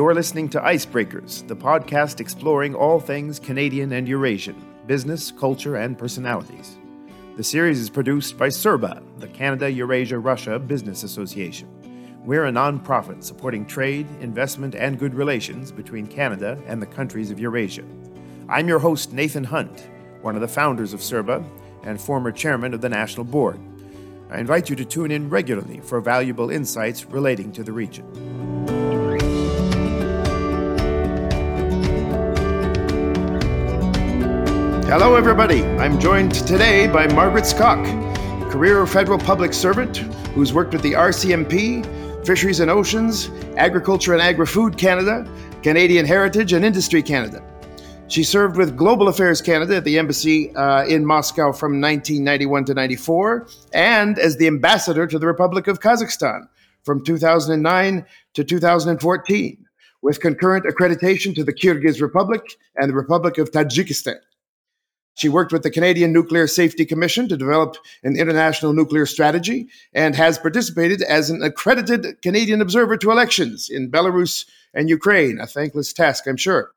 You're listening to Icebreakers, the podcast exploring all things Canadian and Eurasian business, culture, and personalities. The series is produced by CERBA, the Canada Eurasia Russia Business Association. We're a nonprofit supporting trade, investment, and good relations between Canada and the countries of Eurasia. I'm your host, Nathan Hunt, one of the founders of CERBA and former chairman of the National Board. I invite you to tune in regularly for valuable insights relating to the region. Hello, everybody. I'm joined today by Margaret Skok, career federal public servant who's worked with the RCMP, Fisheries and Oceans, Agriculture and Agri Food Canada, Canadian Heritage, and Industry Canada. She served with Global Affairs Canada at the embassy uh, in Moscow from 1991 to 94, and as the ambassador to the Republic of Kazakhstan from 2009 to 2014, with concurrent accreditation to the Kyrgyz Republic and the Republic of Tajikistan. She worked with the Canadian Nuclear Safety Commission to develop an international nuclear strategy and has participated as an accredited Canadian observer to elections in Belarus and Ukraine, a thankless task, I'm sure.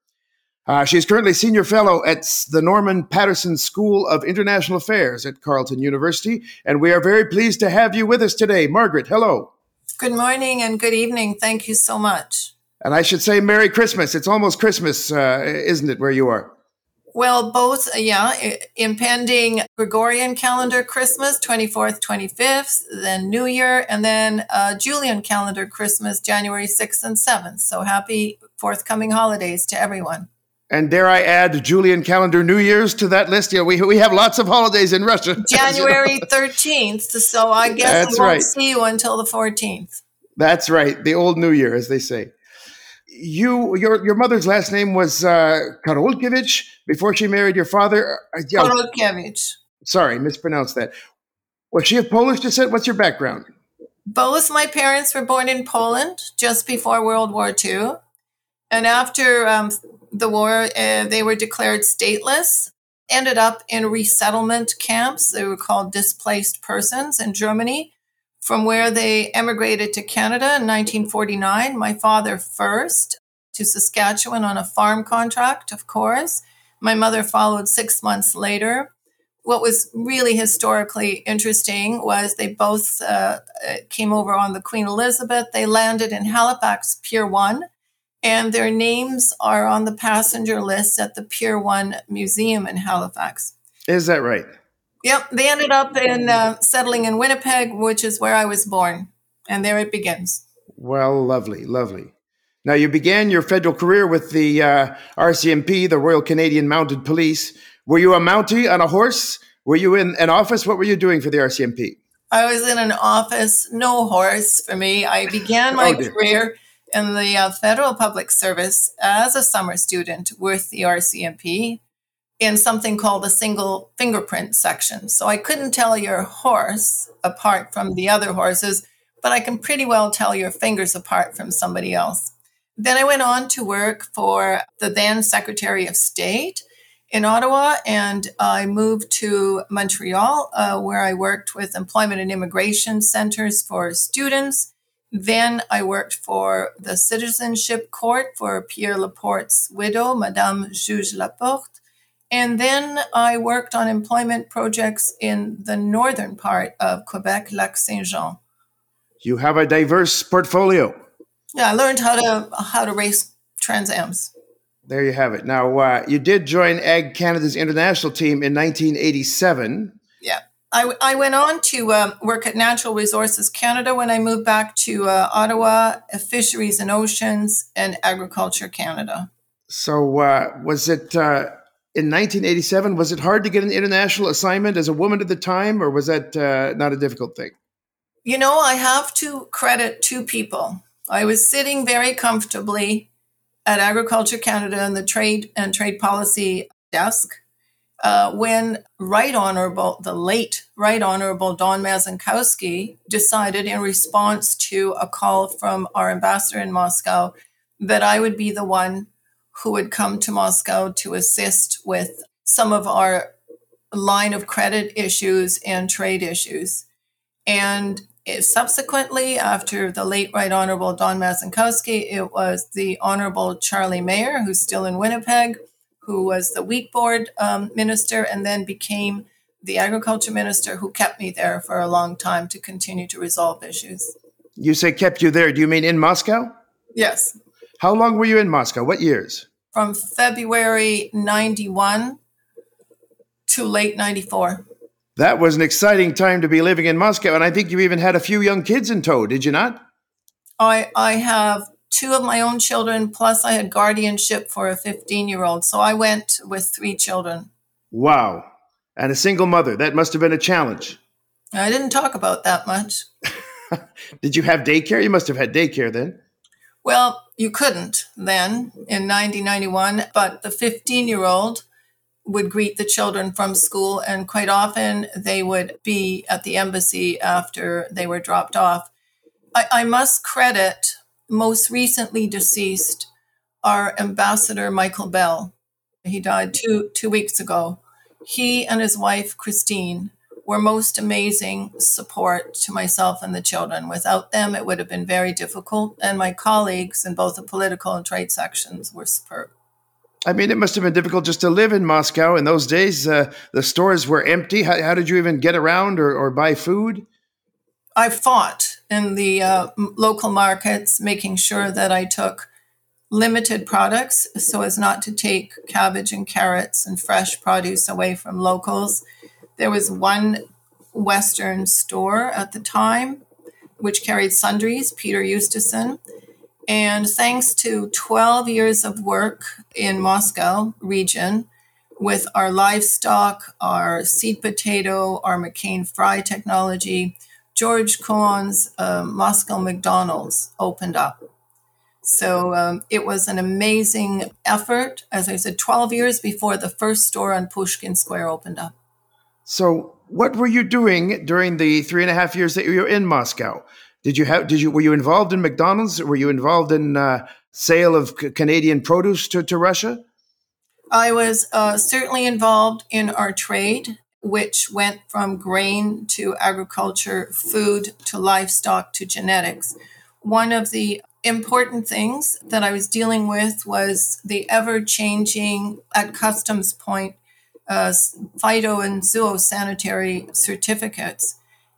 Uh, she is currently senior fellow at the Norman Paterson School of International Affairs at Carleton University, and we are very pleased to have you with us today. Margaret, hello. Good morning and good evening. Thank you so much. And I should say Merry Christmas. It's almost Christmas, uh, isn't it, where you are? Well, both, yeah, impending Gregorian calendar Christmas, 24th, 25th, then New Year, and then uh, Julian calendar Christmas, January 6th and 7th. So happy forthcoming holidays to everyone. And dare I add Julian calendar New Year's to that list? Yeah, we, we have lots of holidays in Russia. January 13th. So I guess That's we won't right. see you until the 14th. That's right. The old New Year, as they say you your your mother's last name was uh, Karolkevich before she married your father. Uh, yeah. Karolkevich. Sorry, mispronounced that. Was she of Polish descent? What's your background? Both my parents were born in Poland just before World War II, and after um, the war, uh, they were declared stateless. Ended up in resettlement camps. They were called displaced persons in Germany from where they emigrated to Canada in 1949, my father first to Saskatchewan on a farm contract, of course. My mother followed six months later. What was really historically interesting was they both uh, came over on the Queen Elizabeth. They landed in Halifax Pier 1, and their names are on the passenger list at the Pier 1 Museum in Halifax. Is that right? Yep, they ended up in uh, settling in Winnipeg, which is where I was born, and there it begins. Well, lovely, lovely. Now, you began your federal career with the uh, RCMP, the Royal Canadian Mounted Police. Were you a Mountie on a horse? Were you in an office? What were you doing for the RCMP? I was in an office, no horse for me. I began my oh, career in the uh, federal public service as a summer student with the RCMP in something called a single fingerprint section. So I couldn't tell your horse apart from the other horses, but I can pretty well tell your fingers apart from somebody else. Then I went on to work for the then Secretary of State in Ottawa, and I moved to Montreal, uh, where I worked with employment and immigration centers for students. Then I worked for the Citizenship Court for Pierre Laporte's widow, Madame Juge Laporte. And then I worked on employment projects in the northern part of Quebec, Lac Saint Jean. You have a diverse portfolio. Yeah, I learned how to how to race Trans Ams. There you have it. Now, uh, you did join Ag Canada's international team in 1987. Yeah. I, I went on to um, work at Natural Resources Canada when I moved back to uh, Ottawa, Fisheries and Oceans, and Agriculture Canada. So, uh, was it uh, in 1987 was it hard to get an international assignment as a woman at the time or was that uh, not a difficult thing you know i have to credit two people i was sitting very comfortably at agriculture canada and the trade and trade policy desk uh, when right honorable the late right honorable don mazankowski decided in response to a call from our ambassador in moscow that i would be the one who would come to Moscow to assist with some of our line of credit issues and trade issues. And subsequently, after the late Right Honorable Don Mazankowski, it was the Honorable Charlie Mayer, who's still in Winnipeg, who was the wheat board um, minister and then became the agriculture minister, who kept me there for a long time to continue to resolve issues. You say kept you there. Do you mean in Moscow? Yes. How long were you in Moscow? What years? From February 91 to late 94. That was an exciting time to be living in Moscow. And I think you even had a few young kids in tow, did you not? I, I have two of my own children, plus I had guardianship for a 15 year old. So I went with three children. Wow. And a single mother. That must have been a challenge. I didn't talk about that much. did you have daycare? You must have had daycare then. Well, you couldn't then in 1991, but the 15 year old would greet the children from school, and quite often they would be at the embassy after they were dropped off. I, I must credit most recently deceased our ambassador Michael Bell. He died two two weeks ago. He and his wife Christine were most amazing support to myself and the children. Without them, it would have been very difficult. And my colleagues in both the political and trade sections were superb. I mean, it must have been difficult just to live in Moscow in those days. Uh, the stores were empty. How, how, did you even get around or, or buy food? I fought in the uh, local markets, making sure that I took limited products so as not to take cabbage and carrots and fresh produce away from locals. There was one Western store at the time which carried sundries, Peter Eustason. And thanks to 12 years of work in Moscow region with our livestock, our seed potato, our McCain fry technology, George Cohon's uh, Moscow McDonald's opened up. So um, it was an amazing effort. As I said, 12 years before the first store on Pushkin Square opened up. So, what were you doing during the three and a half years that you were in Moscow? Did you have? Did you were you involved in McDonald's? Were you involved in uh, sale of c- Canadian produce to, to Russia? I was uh, certainly involved in our trade, which went from grain to agriculture, food to livestock to genetics. One of the important things that I was dealing with was the ever changing at customs point uh, phyto and zoosanitary certificates.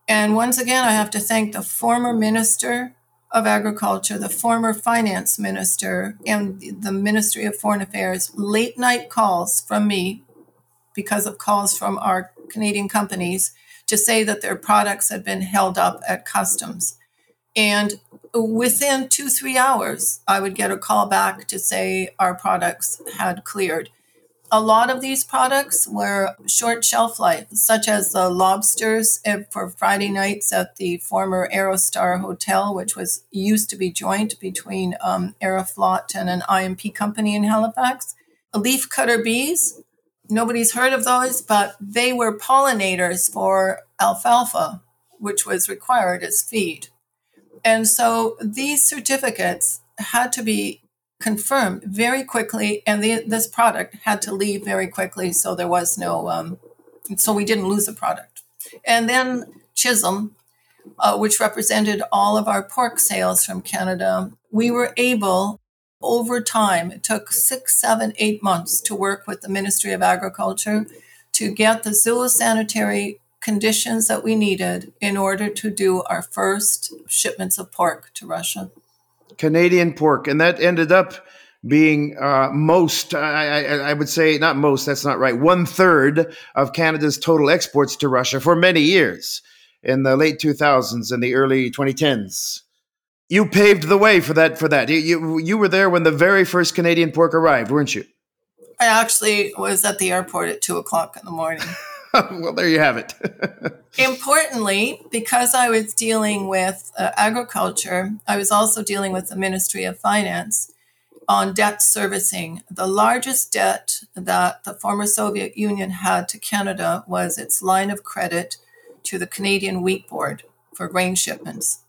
And once again, I have to thank the former Minister of Agriculture, the former Finance Minister, and the Ministry of Foreign Affairs. Late night calls from me because of calls from our Canadian companies to say that their products had been held up at customs. And within two, three hours, I would get a call back to say our products had cleared a lot of these products were short shelf life, such as the lobsters for Friday nights at the former Aerostar Hotel, which was used to be joint between um, Aeroflot and an IMP company in Halifax. Leaf cutter bees, nobody's heard of those, but they were pollinators for alfalfa, which was required as feed. And so these certificates had to be confirmed very quickly, and the, this product had to leave very quickly, so there was no, um, so we didn't lose the product. And then Chisholm, uh, which represented all of our pork sales from Canada, we were able over time, it took six, seven, eight months to work with the Ministry of Agriculture to get the zoosanitary conditions that we needed in order to do our first shipments of pork to Russia. Canadian pork, and that ended up being uh, most, I, I, I, would say, not most, that's not right, one third of Canada's total exports to Russia for many years in the late 2000s and the early 2010s. You paved the way for that. For that, you, you, you were there when the very first Canadian pork arrived, weren't you? I actually was at the airport at two o'clock in the morning. well, there you have it. Importantly, because I was dealing with uh, agriculture, I was also dealing with the Ministry of Finance on debt servicing. The largest debt that the former Soviet Union had to Canada was its line of credit to the Canadian Wheat Board for grain shipments.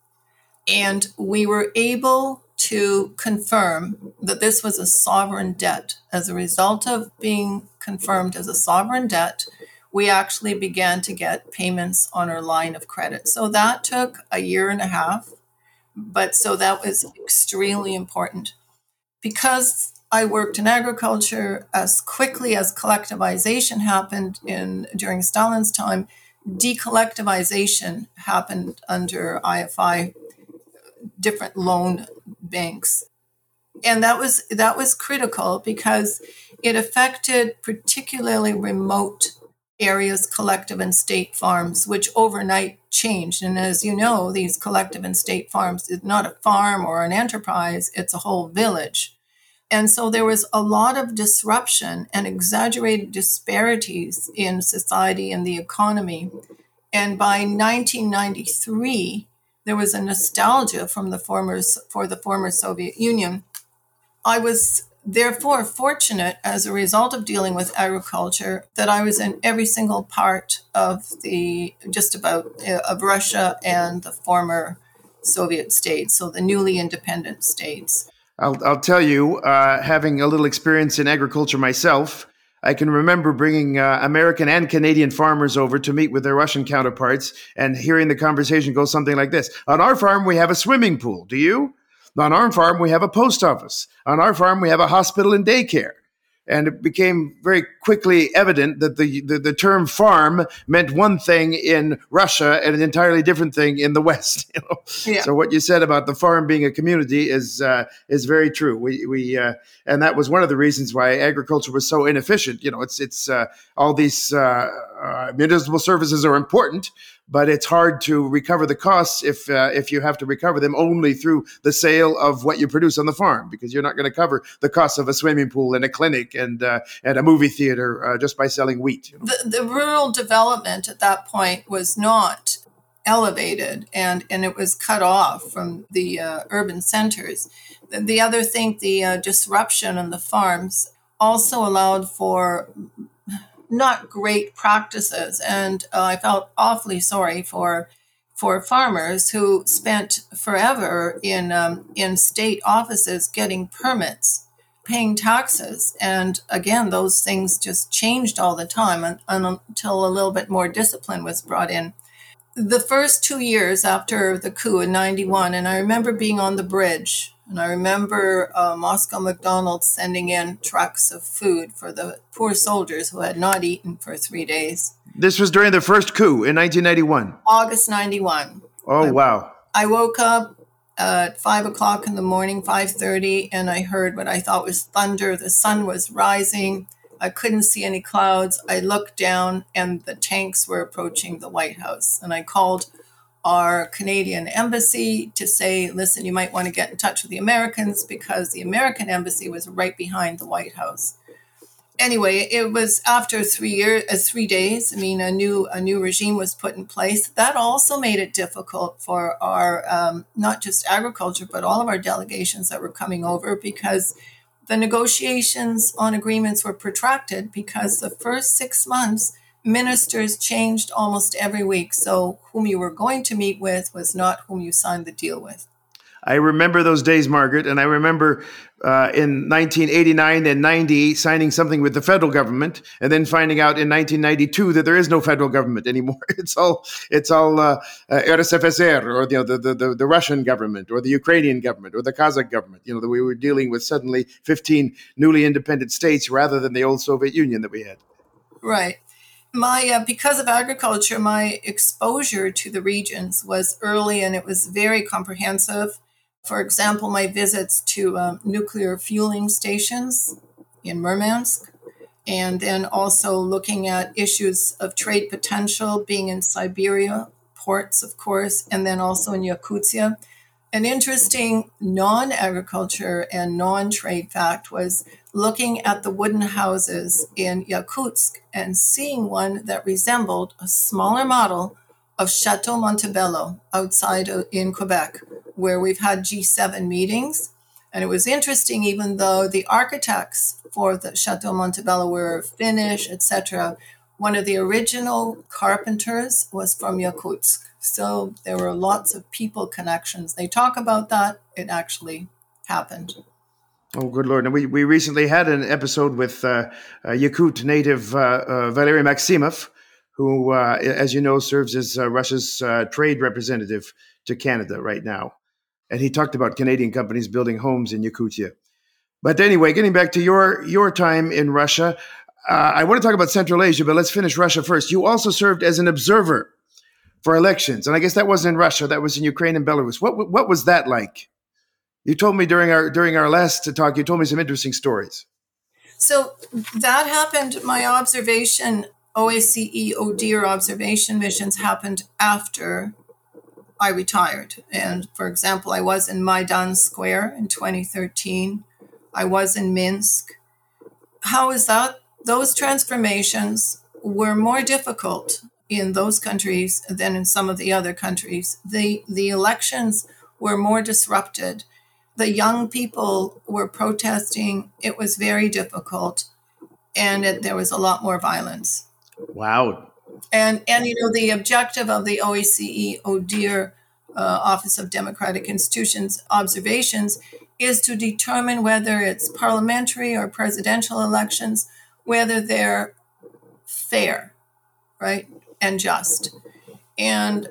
And we were able to confirm that this was a sovereign debt. As a result of being confirmed as a sovereign debt, we actually began to get payments on our line of credit. So that took a year and a half. But so that was extremely important. Because I worked in agriculture as quickly as collectivization happened in during Stalin's time, decollectivization happened under IFI different loan banks. And that was that was critical because it affected particularly remote areas, collective and state farms, which overnight changed. And as you know, these collective and state farms is not a farm or an enterprise, it's a whole village. And so there was a lot of disruption and exaggerated disparities in society and the economy. And by 1993, there was a nostalgia from the former for the former Soviet Union. I was therefore fortunate as a result of dealing with agriculture that I was in every single part of the just about uh, of Russia and the former Soviet states, so the newly independent states. I'll, I'll tell you, uh, having a little experience in agriculture myself, I can remember bringing uh, American and Canadian farmers over to meet with their Russian counterparts and hearing the conversation go something like this On our farm, we have a swimming pool. Do you? On our farm, we have a post office. On our farm, we have a hospital and daycare and it became very quickly evident that the, the, the, term farm meant one thing in Russia and an entirely different thing in the West. You know? yeah. So what you said about the farm being a community is uh, is very true. We we uh, and that was one of the reasons why agriculture was so inefficient. You know, it's it's uh, all these uh, uh, municipal services are important, but it's hard to recover the costs if uh, if you have to recover them only through the sale of what you produce on the farm because you're not going to cover the costs of a swimming pool and a clinic and uh, and a movie theater uh, just by selling wheat. You know? the, the rural development at that point was not elevated and and it was cut off from the uh, urban centers. The, the other thing, the uh, disruption on the farms also allowed for not great practices. And uh, I felt awfully sorry for for farmers who spent forever in um, in state offices getting permits, paying taxes, and again, those things just changed all the time un- until a little bit more discipline was brought in. The first two years after the coup in '91, and I remember being on the bridge and I remember uh, Moscow McDonald's sending in trucks of food for the poor soldiers who had not eaten for three days. This was during the first coup in 1991. August 91. Oh, I, wow. I woke up at five o'clock in the morning, 5.30, and I heard what I thought was thunder. The sun was rising. I couldn't see any clouds. I looked down and the tanks were approaching the White House. And I called our Canadian embassy to say, listen, you might want to get in touch with the Americans because the American embassy was right behind the White House. Anyway, it was after three years, uh, three days. I mean, a new a new regime was put in place. That also made it difficult for our um, not just agriculture, but all of our delegations that were coming over because the negotiations on agreements were protracted because the first six months ministers changed almost every week. So, whom you were going to meet with was not whom you signed the deal with. I remember those days, Margaret, and I remember uh, in 1989 and 90 signing something with the federal government, and then finding out in 1992 that there is no federal government anymore. It's all it's all uh, uh, RSFSR or you know, the, the, the, the Russian government or the Ukrainian government or the Kazakh government. You know that we were dealing with suddenly 15 newly independent states rather than the old Soviet Union that we had. Right my uh, because of agriculture my exposure to the regions was early and it was very comprehensive. For example my visits to um, nuclear fueling stations in murmansk and then also looking at issues of trade potential being in siberia ports of course and then also in yakutia. An interesting non agriculture and non trade fact was looking at the wooden houses in Yakutsk and seeing one that resembled a smaller model of Chateau Montebello outside in Quebec, where we've had G7 meetings. And it was interesting, even though the architects for the Chateau Montebello were Finnish, etc., one of the original carpenters was from Yakutsk. So there were lots of people connections. They talk about that. It actually happened. Oh, good Lord. And we, we recently had an episode with uh, uh, Yakut native uh, uh Valery Maximov, who, uh, as you know, serves as uh, Russia's trade representative to Canada right now. And he talked about Canadian companies building homes in Yakutia. But anyway, getting back to your your time in Russia, I want to talk about Central Asia, but let's finish Russia first. You also served as an observer for elections, and I guess that wasn't in Russia; that was in Ukraine and Belarus. What what was that like? You told me during our during our last talk, you told me some interesting stories. So that happened. My observation, OSCE ODIHR observation missions happened after I retired. And for example, I was in Maidan Square in 2013. I was in Minsk. How is that? Those transformations were more difficult in those countries than in some of the other countries. The, the elections were more disrupted. The young people were protesting. It was very difficult. And it, there was a lot more violence. Wow. And, and you know, the objective of the OSCE ODIHR uh, Office of Democratic Institutions observations is to determine whether it's parliamentary or presidential elections, whether they're fair, right, and just. And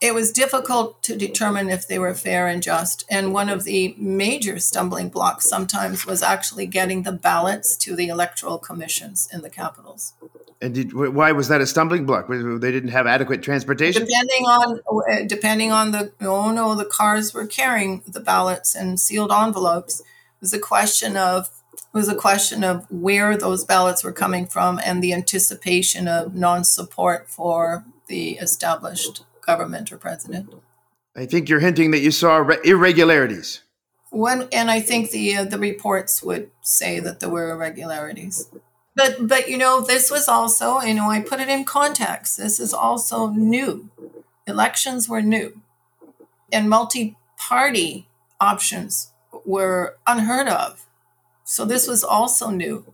it was difficult to determine if they were fair and just. And one of the major stumbling blocks sometimes was actually getting the ballots to the electoral commissions in the capitals. And did, why was that a stumbling block? They didn't have adequate transportation. Depending on uh, depending on the oh no, the cars were carrying the ballots and sealed envelopes. It was a question of it was a question of where those ballots were coming from and the anticipation of non-support for the established government or president. I think you're hinting that you saw irregularities. When, and I think the uh, the reports would say that there were irregularities. But but you know, this was also, you know, I put it in context. This is also new. Elections were new. And multi-party options were unheard of. So this was also new.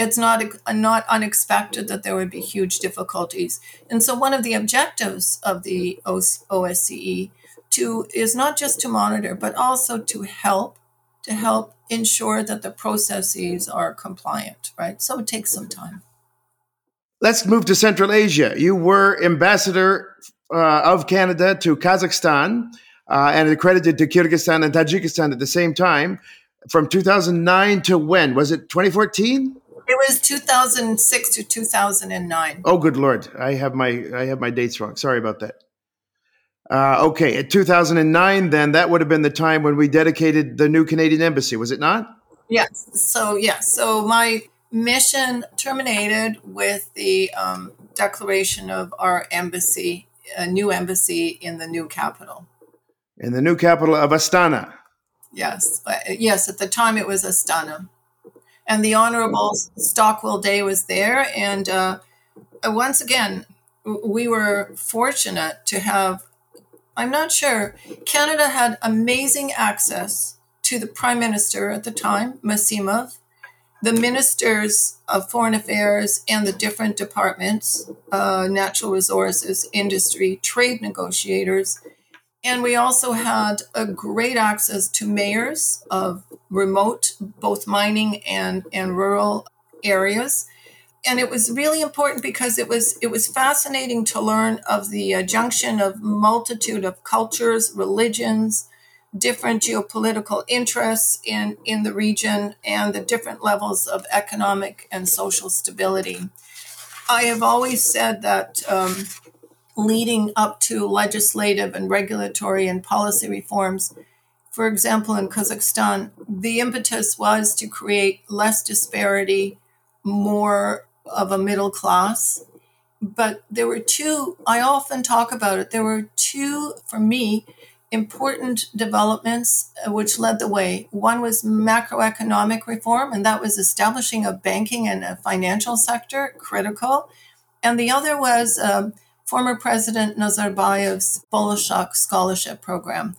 It's not not unexpected that there would be huge difficulties. And so one of the objectives of the OSCE to is not just to monitor but also to help to help ensure that the processes are compliant, right? So it takes some time. Let's move to Central Asia. You were ambassador uh, of Canada to Kazakhstan uh, and accredited to Kyrgyzstan and Tajikistan at the same time from 2009 to when? Was it 2014? It was 2006 to 2009. Oh, good lord! I have my I have my dates wrong. Sorry about that. Uh, okay, in 2009, then that would have been the time when we dedicated the new Canadian embassy, was it not? Yes. So, yes. So, my mission terminated with the um, declaration of our embassy, a new embassy in the new capital. In the new capital of Astana. Yes. Uh, yes. At the time, it was Astana. And the Honorable Stockwell Day was there. And uh, once again, we were fortunate to have I'm not sure. Canada had amazing access to the prime minister at the time, Massimov, the ministers of foreign affairs and the different departments, uh, natural resources, industry, trade negotiators. And we also had a great access to mayors of remote, both mining and, and rural areas and it was really important because it was it was fascinating to learn of the uh, junction of multitude of cultures, religions, different geopolitical interests in in the region, and the different levels of economic and social stability. I have always said that. Um, leading up to legislative and regulatory and policy reforms, for example, in Kazakhstan, the impetus was to create less disparity, more of a middle class. But there were two, I often talk about it, there were two, for me, important developments uh, which led the way. One was macroeconomic reform, and that was establishing a banking and a financial sector, critical. And the other was um, former President Nazarbayev's Bolashak Scholarship Program.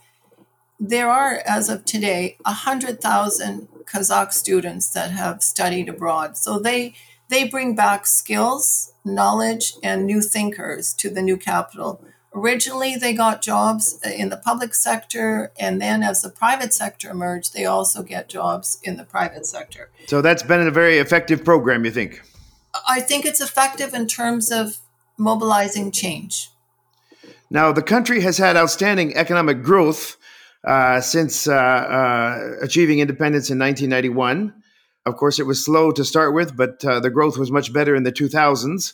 There are, as of today, 100,000 Kazakh students that have studied abroad. So they they bring back skills, knowledge, and new thinkers to the new capital. Originally, they got jobs in the public sector, and then as the private sector emerged, they also get jobs in the private sector. So that's been a very effective program, you think? I think it's effective in terms of mobilizing change. Now, the country has had outstanding economic growth uh, since uh, uh, achieving independence in 1991. Of course, it was slow to start with, but uh, the growth was much better in the 2000s.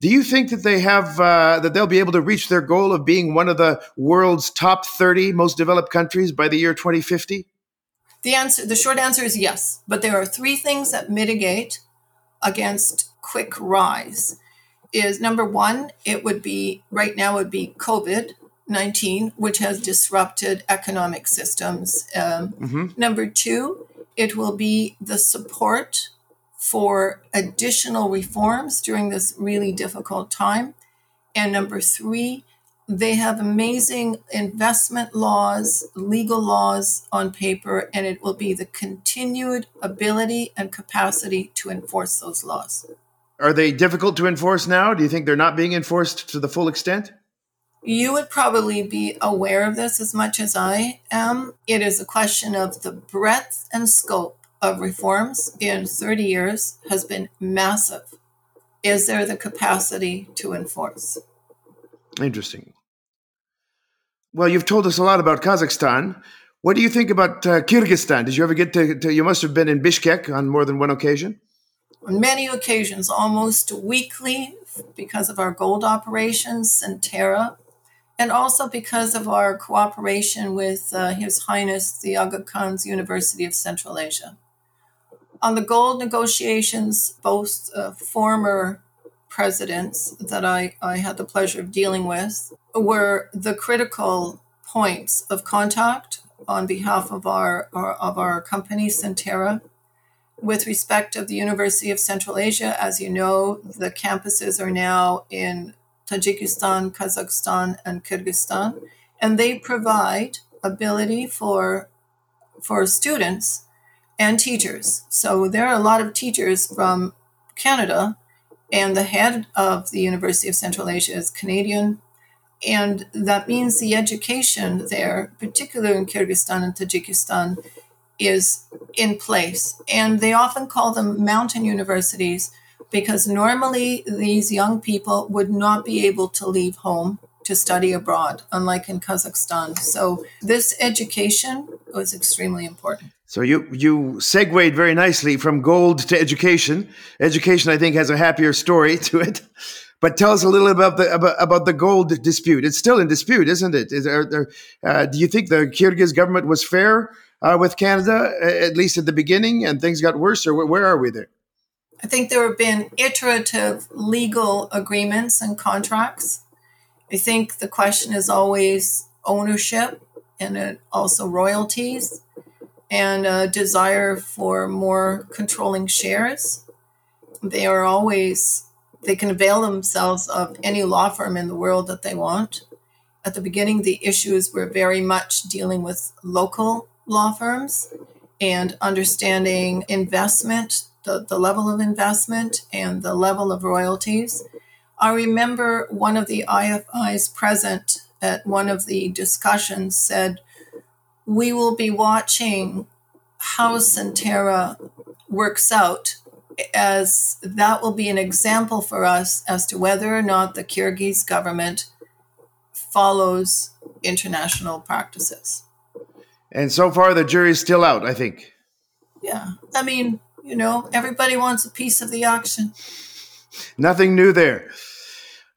Do you think that they have uh, that they'll be able to reach their goal of being one of the world's top 30 most developed countries by the year 2050? The answer, the short answer is yes, but there are three things that mitigate against quick rise. Is number one, it would be right now would be COVID 19, which has disrupted economic systems. Um, mm-hmm. Number two, it will be the support for additional reforms during this really difficult time. And number three, they have amazing investment laws, legal laws on paper, and it will be the continued ability and capacity to enforce those laws. Are they difficult to enforce now? Do you think they're not being enforced to the full extent? You would probably be aware of this as much as I am. It is a question of the breadth and scope of reforms in 30 years has been massive. Is there the capacity to enforce? Interesting. Well, you've told us a lot about Kazakhstan. What do you think about uh, Kyrgyzstan? Did you ever get to, to, You must have been in Bishkek on more than one occasion? On many occasions, almost weekly, because of our gold operations, Centerra, and also because of our cooperation with uh, His Highness the Aga Khan's University of Central Asia. On the gold negotiations, both uh, former presidents that I, I had the pleasure of dealing with were the critical points of contact on behalf of our, our of our company Centerra. With respect of the University of Central Asia, as you know, the campuses are now in Tajikistan, Kazakhstan, and Kyrgyzstan, and they provide ability for for students and teachers. So there are a lot of teachers from Canada, and the head of the University of Central Asia is Canadian. And that means the education there, particularly in Kyrgyzstan and Tajikistan, is in place. And they often call them mountain universities because normally these young people would not be able to leave home to study abroad, unlike in Kazakhstan. So this education was extremely important. So you you segued very nicely from gold to education. Education, I think, has a happier story to it. But tell us a little about the about, about the gold dispute. It's still in dispute, isn't it? Is there, there uh, do you think the Kyrgyz government was fair uh, with Canada, at least at the beginning, and things got worse, or where are we there? I think there have been iterative legal agreements and contracts. I think the question is always ownership and also royalties and a desire for more controlling shares. They are always, they can avail themselves of any law firm in the world that they want. At the beginning, the issues were very much dealing with local law firms and understanding investment, the, the level of investment and the level of royalties. I remember one of the IFIs present at one of the discussions said, we will be watching how Centerra works out as that will be an example for us as to whether or not the Kyrgyz government follows international practices. And so far, the jury's still out, I think. Yeah. I mean, you know, everybody wants a piece of the auction. Nothing new there.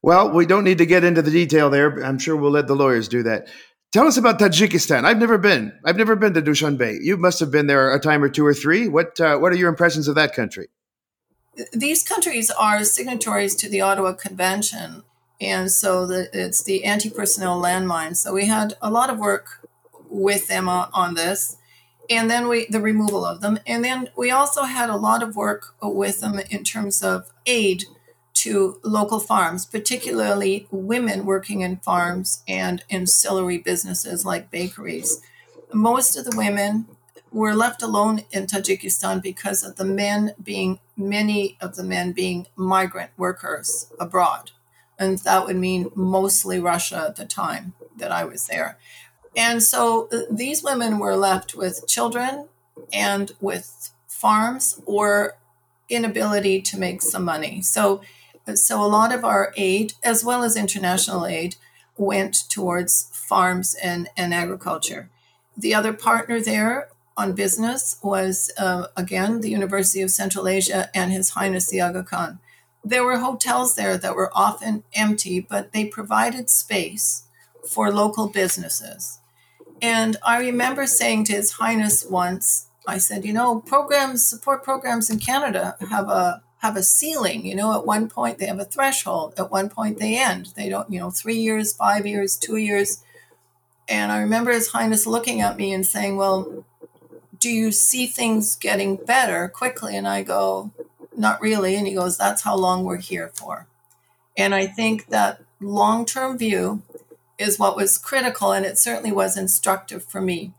Well, we don't need to get into the detail there. I'm sure we'll let the lawyers do that. Tell us about Tajikistan. I've never been. I've never been to Dushanbe. You must have been there a time or two or three. What uh, What are your impressions of that country? These countries are signatories to the Ottawa Convention, and so the, it's the anti-personnel landmine. So we had a lot of work with them on, on this, and then we the removal of them, and then we also had a lot of work with them in terms of aid to local farms, particularly women working in farms and ancillary businesses like bakeries. Most of the women were left alone in Tajikistan because of the men being, many of the men being migrant workers abroad. And that would mean mostly Russia at the time that I was there. And so uh, these women were left with children and with farms or inability to make some money. So, so a lot of our aid, as well as international aid, went towards farms and, and agriculture. The other partner there on business was, uh, again, the University of Central Asia and His Highness the Aga Khan. There were hotels there that were often empty, but they provided space for local businesses. And I remember saying to His Highness once, I said, you know, programs, support programs in Canada have a have a ceiling. You know, at one point they have a threshold. At one point they end. They don't, you know, three years, five years, two years. And I remember His Highness looking at me and saying, Well, do you see things getting better quickly? And I go, Not really. And he goes, That's how long we're here for. And I think that long term view is what was critical, and it certainly was instructive for me.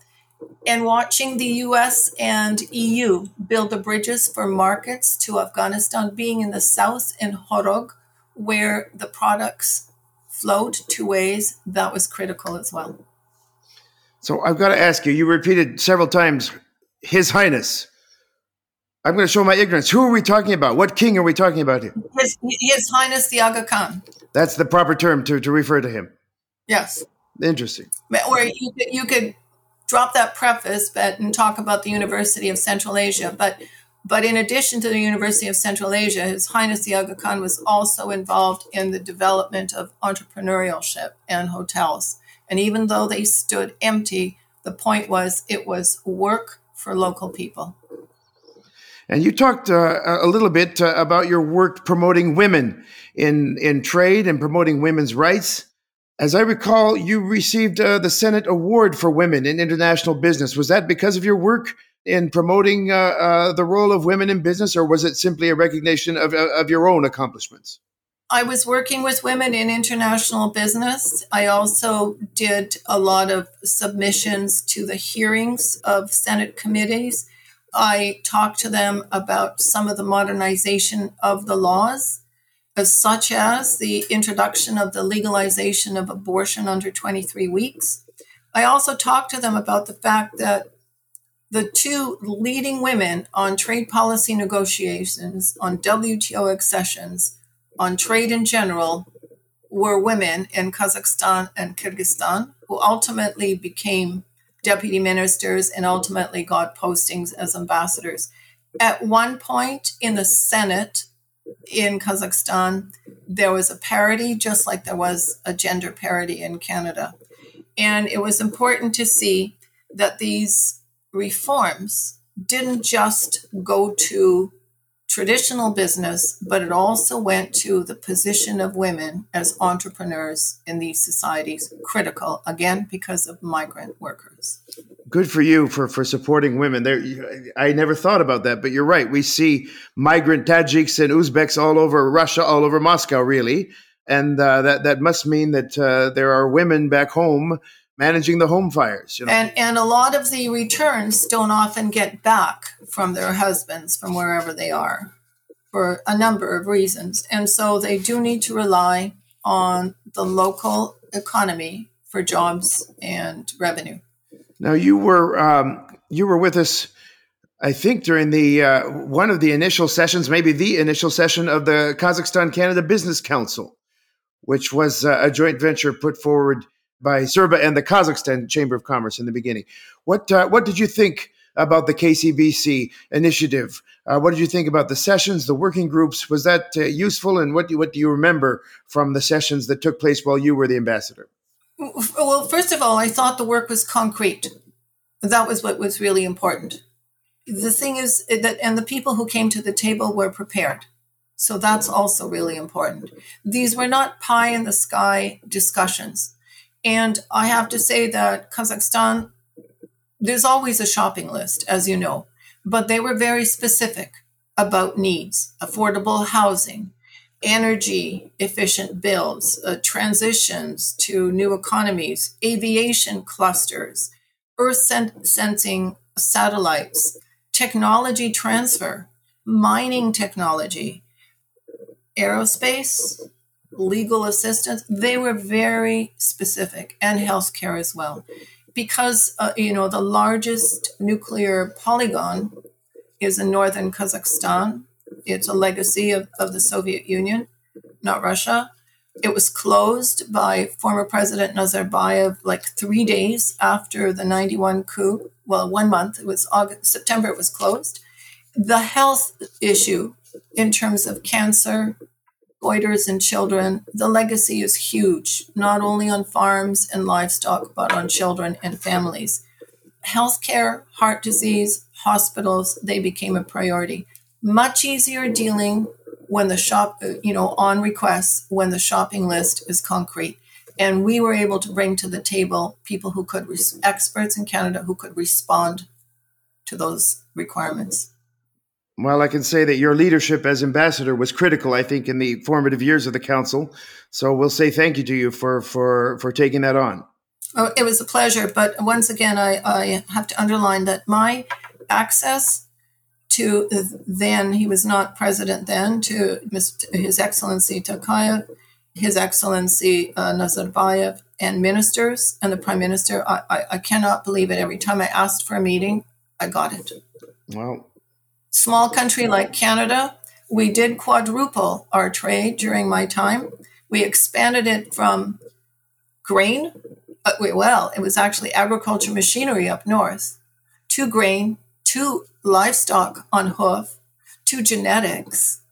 And watching the US and EU build the bridges for markets to Afghanistan, being in the south in Horog, where the products flowed two ways, that was critical as well. So I've got to ask you, you repeated several times, His Highness. I'm going to show my ignorance. Who are we talking about? What king are we talking about here? His, His Highness the Aga Khan. That's the proper term to, to refer to him. Yes. Interesting. Or you could, you could drop that preface but, and talk about the University of Central Asia. But but in addition to the University of Central Asia, His Highness the Aga Khan was also involved in the development of entrepreneurship and hotels. And even though they stood empty, the point was it was work for local people. And you talked uh, a little bit uh, about your work promoting women in, in trade and promoting women's rights. As I recall, you received uh, the Senate Award for Women in International Business. Was that because of your work in promoting uh, uh, the role of women in business, or was it simply a recognition of, uh, of your own accomplishments? I was working with women in international business. I also did a lot of submissions to the hearings of Senate committees. I talked to them about some of the modernization of the laws such as the introduction of the legalization of abortion under 23 weeks. I also talked to them about the fact that the two leading women on trade policy negotiations, on WTO accessions, on trade in general, were women in Kazakhstan and Kyrgyzstan, who ultimately became deputy ministers and ultimately got postings as ambassadors. At one point in the Senate, in Kazakhstan, there was a parity, just like there was a gender parity in Canada. And it was important to see that these reforms didn't just go to traditional business, but it also went to the position of women as entrepreneurs in these societies, critical, again, because of migrant workers good for you for for supporting women. There, I never thought about that, but you're right. We see migrant Tajiks and Uzbeks all over Russia, all over Moscow, really, and uh, that that must mean that uh, there are women back home managing the home fires. You know? And and a lot of the returns don't often get back from their husbands from wherever they are, for a number of reasons, and so they do need to rely on the local economy for jobs and revenue. Now you were um, you were with us, I think, during the uh, one of the initial sessions, maybe the initial session of the Kazakhstan Canada Business Council, which was uh, a joint venture put forward by CERBA and the Kazakhstan Chamber of Commerce in the beginning. What uh, what did you think about the KCBC initiative? Uh, what did you think about the sessions, the working groups? Was that uh, useful, and what do, what do you remember from the sessions that took place while you were the ambassador? Well, first of all, I thought the work was concrete. That was what was really important. The thing is that, and the people who came to the table were prepared. So that's also really important. These were not pie in the sky discussions. And I have to say that Kazakhstan, there's always a shopping list, as you know, but they were very specific about needs, affordable housing, energy efficient builds, uh, transitions to new economies, aviation clusters, earth sen- sensing satellites, technology transfer, mining technology, aerospace, legal assistance. They were very specific, and healthcare as well. Because, uh, you know, the largest nuclear polygon is in northern Kazakhstan, It's a legacy of, of the Soviet Union, not Russia. It was closed by former President Nazarbayev like three days after the 91 coup. Well, one month. It was August, September, it was closed. The health issue in terms of cancer, goiters in children, the legacy is huge, not only on farms and livestock, but on children and families. Healthcare, heart disease, hospitals, they became a priority. Much easier dealing when the shop, you know, on request, when the shopping list is concrete. And we were able to bring to the table people who could, experts in Canada who could respond to those requirements. Well, I can say that your leadership as ambassador was critical, I think, in the formative years of the council. So we'll say thank you to you for for for taking that on. Oh, it was a pleasure. But once again, I, I have to underline that my access to then he was not president then to His Excellency Tokayev, His Excellency uh, Nazarbayev, and ministers and the Prime Minister. I, I, I cannot believe it. Every time I asked for a meeting, I got it. Well, small country like Canada, we did quadruple our trade during my time. We expanded it from grain, uh, well, it was actually agriculture machinery up north, to grain, to livestock on hoof, to genetics,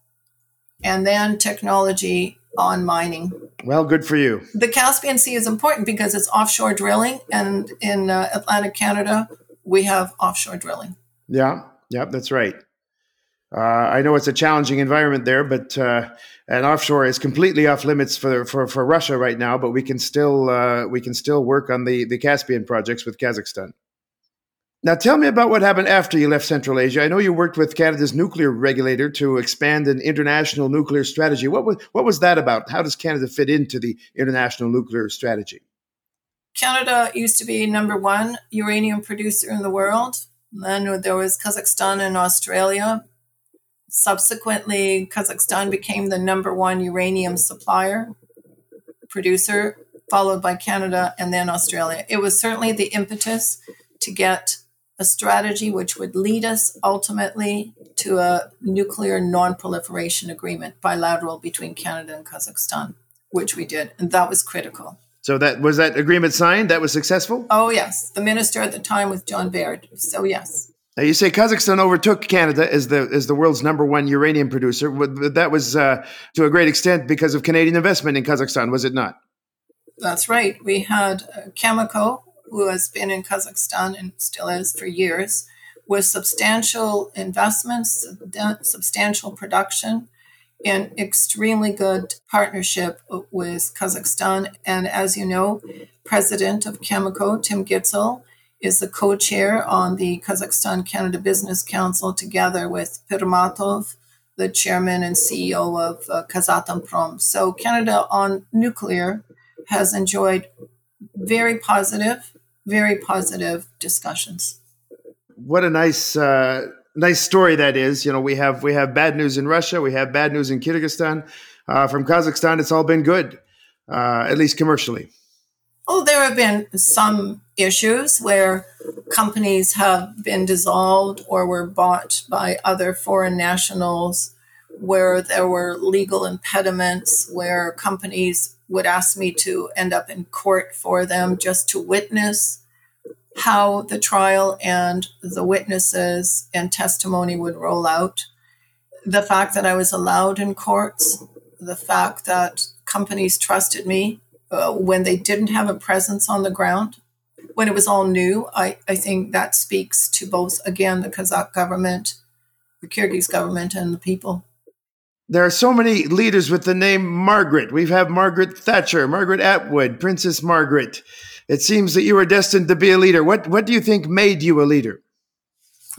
and then technology on mining. Well, good for you. The Caspian Sea is important because it's offshore drilling, and in uh, Atlantic Canada, we have offshore drilling. Yeah, yeah, that's right. Uh, I know it's a challenging environment there, but uh, and offshore is completely off limits for, for, for Russia right now. But we can still uh, we can still work on the the Caspian projects with Kazakhstan. Now, tell me about what happened after you left Central Asia. I know you worked with Canada's nuclear regulator to expand an international nuclear strategy. What was what was that about? How does Canada fit into the international nuclear strategy? Canada used to be number one uranium producer in the world. Then there was Kazakhstan and Australia Subsequently, Kazakhstan became the number one uranium supplier, producer, followed by Canada and then Australia. It was certainly the impetus to get a strategy which would lead us ultimately to a nuclear non proliferation agreement bilateral between Canada and Kazakhstan, which we did. And that was critical. So that was that agreement signed? That was successful? Oh yes. The minister at the time was John Baird. So yes. Now you say Kazakhstan overtook Canada as the as the world's number one uranium producer. That was uh, to a great extent because of Canadian investment in Kazakhstan, was it not? That's right. We had uh, Cameco, who has been in Kazakhstan and still is for years, with substantial investments, substantial production, and extremely good partnership with Kazakhstan. And as you know, President of Cameco, Tim Gitzel, is the co-chair on the Kazakhstan Canada Business Council together with Pirmatov, the chairman and CEO of uh, Kazatomprom. So Canada on nuclear has enjoyed very positive, very positive discussions. What a nice uh, nice story that is. You know, we have we have bad news in Russia, we have bad news in Kyrgyzstan. Uh, from Kazakhstan, it's all been good, uh, at least commercially. Oh, there have been some issues where companies have been dissolved or were bought by other foreign nationals, where there were legal impediments, where companies would ask me to end up in court for them just to witness how the trial and the witnesses and testimony would roll out. The fact that I was allowed in courts, the fact that companies trusted me uh, when they didn't have a presence on the ground, when it was all new, I, I think that speaks to both, again, the Kazakh government, the Kyrgyz government, and the people. There are so many leaders with the name Margaret. We've Margaret Thatcher, Margaret Atwood, Princess Margaret. It seems that you were destined to be a leader. What, what do you think made you a leader?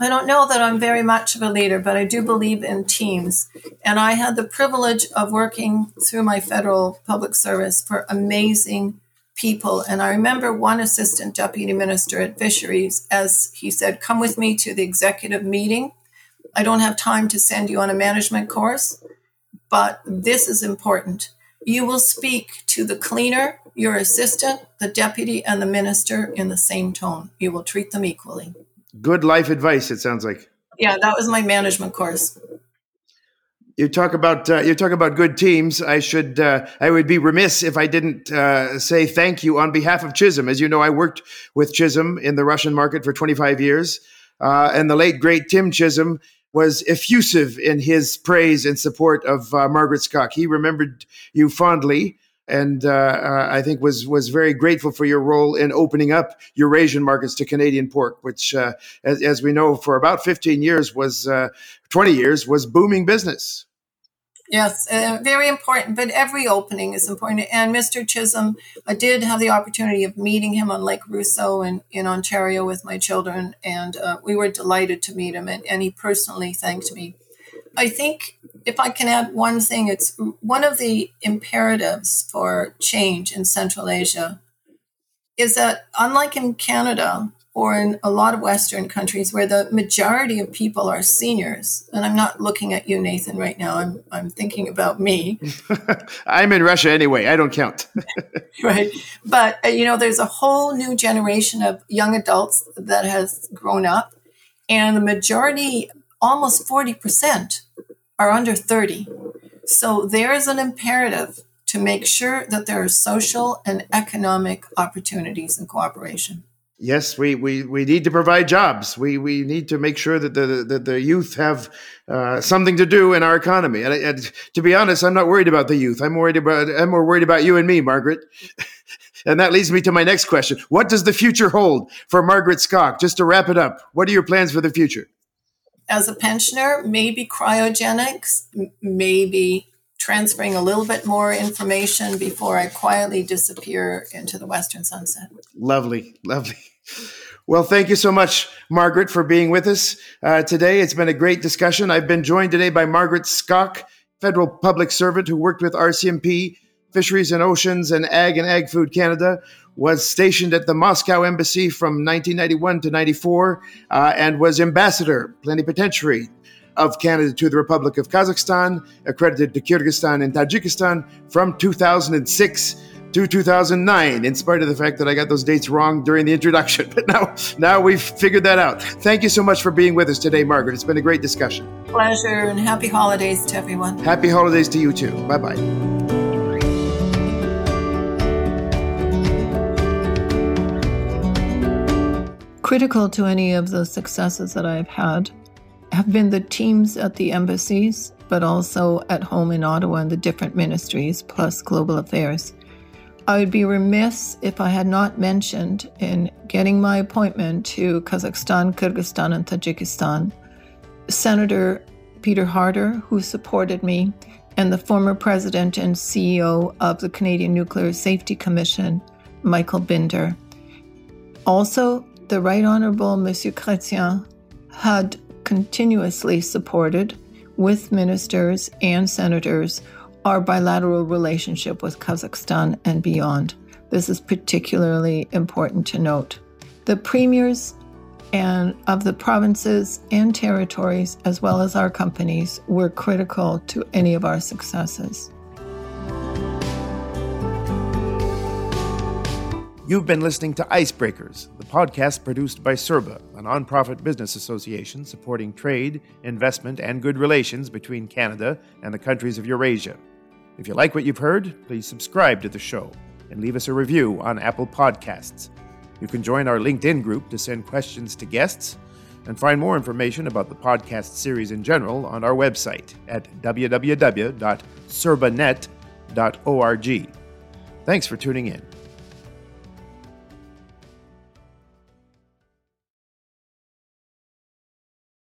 I don't know that I'm very much of a leader, but I do believe in teams. And I had the privilege of working through my federal public service for amazing people. And I remember one assistant deputy minister at fisheries, as he said, Come with me to the executive meeting. I don't have time to send you on a management course, but this is important. You will speak to the cleaner, your assistant, the deputy, and the minister in the same tone. You will treat them equally. Good life advice, it sounds like. Yeah, that was my management course. You talk about uh, you talk about good teams. I should uh, I would be remiss if I didn't uh, say thank you on behalf of Chisholm. As you know, I worked with Chisholm in the Russian market for 25 years, uh, and the late great Tim Chisholm was effusive in his praise and support of uh, Margaret Skok. He remembered you fondly and uh, uh, I think was was very grateful for your role in opening up Eurasian markets to Canadian pork, which, uh, as, as, we know, for about 15 years was uh, 20 years was booming business. Yes, uh, very important. But every opening is important. And Mr. Chisholm, I did have the opportunity of meeting him on Lake Rosseau in, in Ontario with my children, and uh, we were delighted to meet him. And, and he personally thanked me I think if I can add one thing, it's one of the imperatives for change in Central Asia is that unlike in Canada or in a lot of Western countries where the majority of people are seniors, and I'm not looking at you, Nathan, right now. I'm I'm thinking about me. I'm in Russia anyway. I don't count. right, but uh, you know, there's a whole new generation of young adults that has grown up, and the majority almost 40% are under 30. So there is an imperative to make sure that there are social and economic opportunities and cooperation. Yes, we, we, we need to provide jobs. We, we need to make sure that the, the, the youth have uh, something to do in our economy. And, and, to be honest, I'm not worried about the youth. I'm worried about I'm more worried about you and me, Margaret. and that leads me to my next question: What does the future hold for Margaret Skok? Just to wrap it up, what are your plans for the future? as a pensioner, maybe cryogenics, maybe transferring a little bit more information before I quietly disappear into the western sunset. Lovely, lovely. Well, thank you so much, Margaret, for being with us uh, today. It's been a great discussion. I've been joined today by Margaret Skok, federal public servant who worked with RCMP, Fisheries and Oceans, and Ag and Ag Food Canada was stationed at the Moscow embassy from 1991 to 94 uh, and was ambassador, plenipotentiary of Canada to the Republic of Kazakhstan, accredited to Kyrgyzstan and Tajikistan from 2006 to 2009, in spite of the fact that I got those dates wrong during the introduction. But now, now we've figured that out. Thank you so much for being with us today, Margaret. It's been a great discussion. Pleasure and happy holidays to everyone. Happy holidays to you too. Bye bye. critical to any of the successes that I've had have been the teams at the embassies, but also at home in Ottawa and the different ministries, plus global affairs. I would be remiss if I had not mentioned in getting my appointment to Kazakhstan, Kyrgyzstan, and Tajikistan, Senator Peter Harder, who supported me, and the former president and CEO of the Canadian Nuclear Safety Commission, Michael Binder. Also, the Right Honorable Monsieur Chrétien had continuously supported, with ministers and senators, our bilateral relationship with Kazakhstan and beyond. This is particularly important to note. The premiers and of the provinces and territories, as well as our companies, were critical to any of our successes. You've been listening to Icebreakers, the podcast produced by CERBA, a nonprofit business association supporting trade, investment, and good relations between Canada and the countries of Eurasia. If you like what you've heard, please subscribe to the show and leave us a review on Apple Podcasts. You can join our LinkedIn group to send questions to guests and find more information about the podcast series in general on our website at www.cerbanet.org. Thanks for tuning in.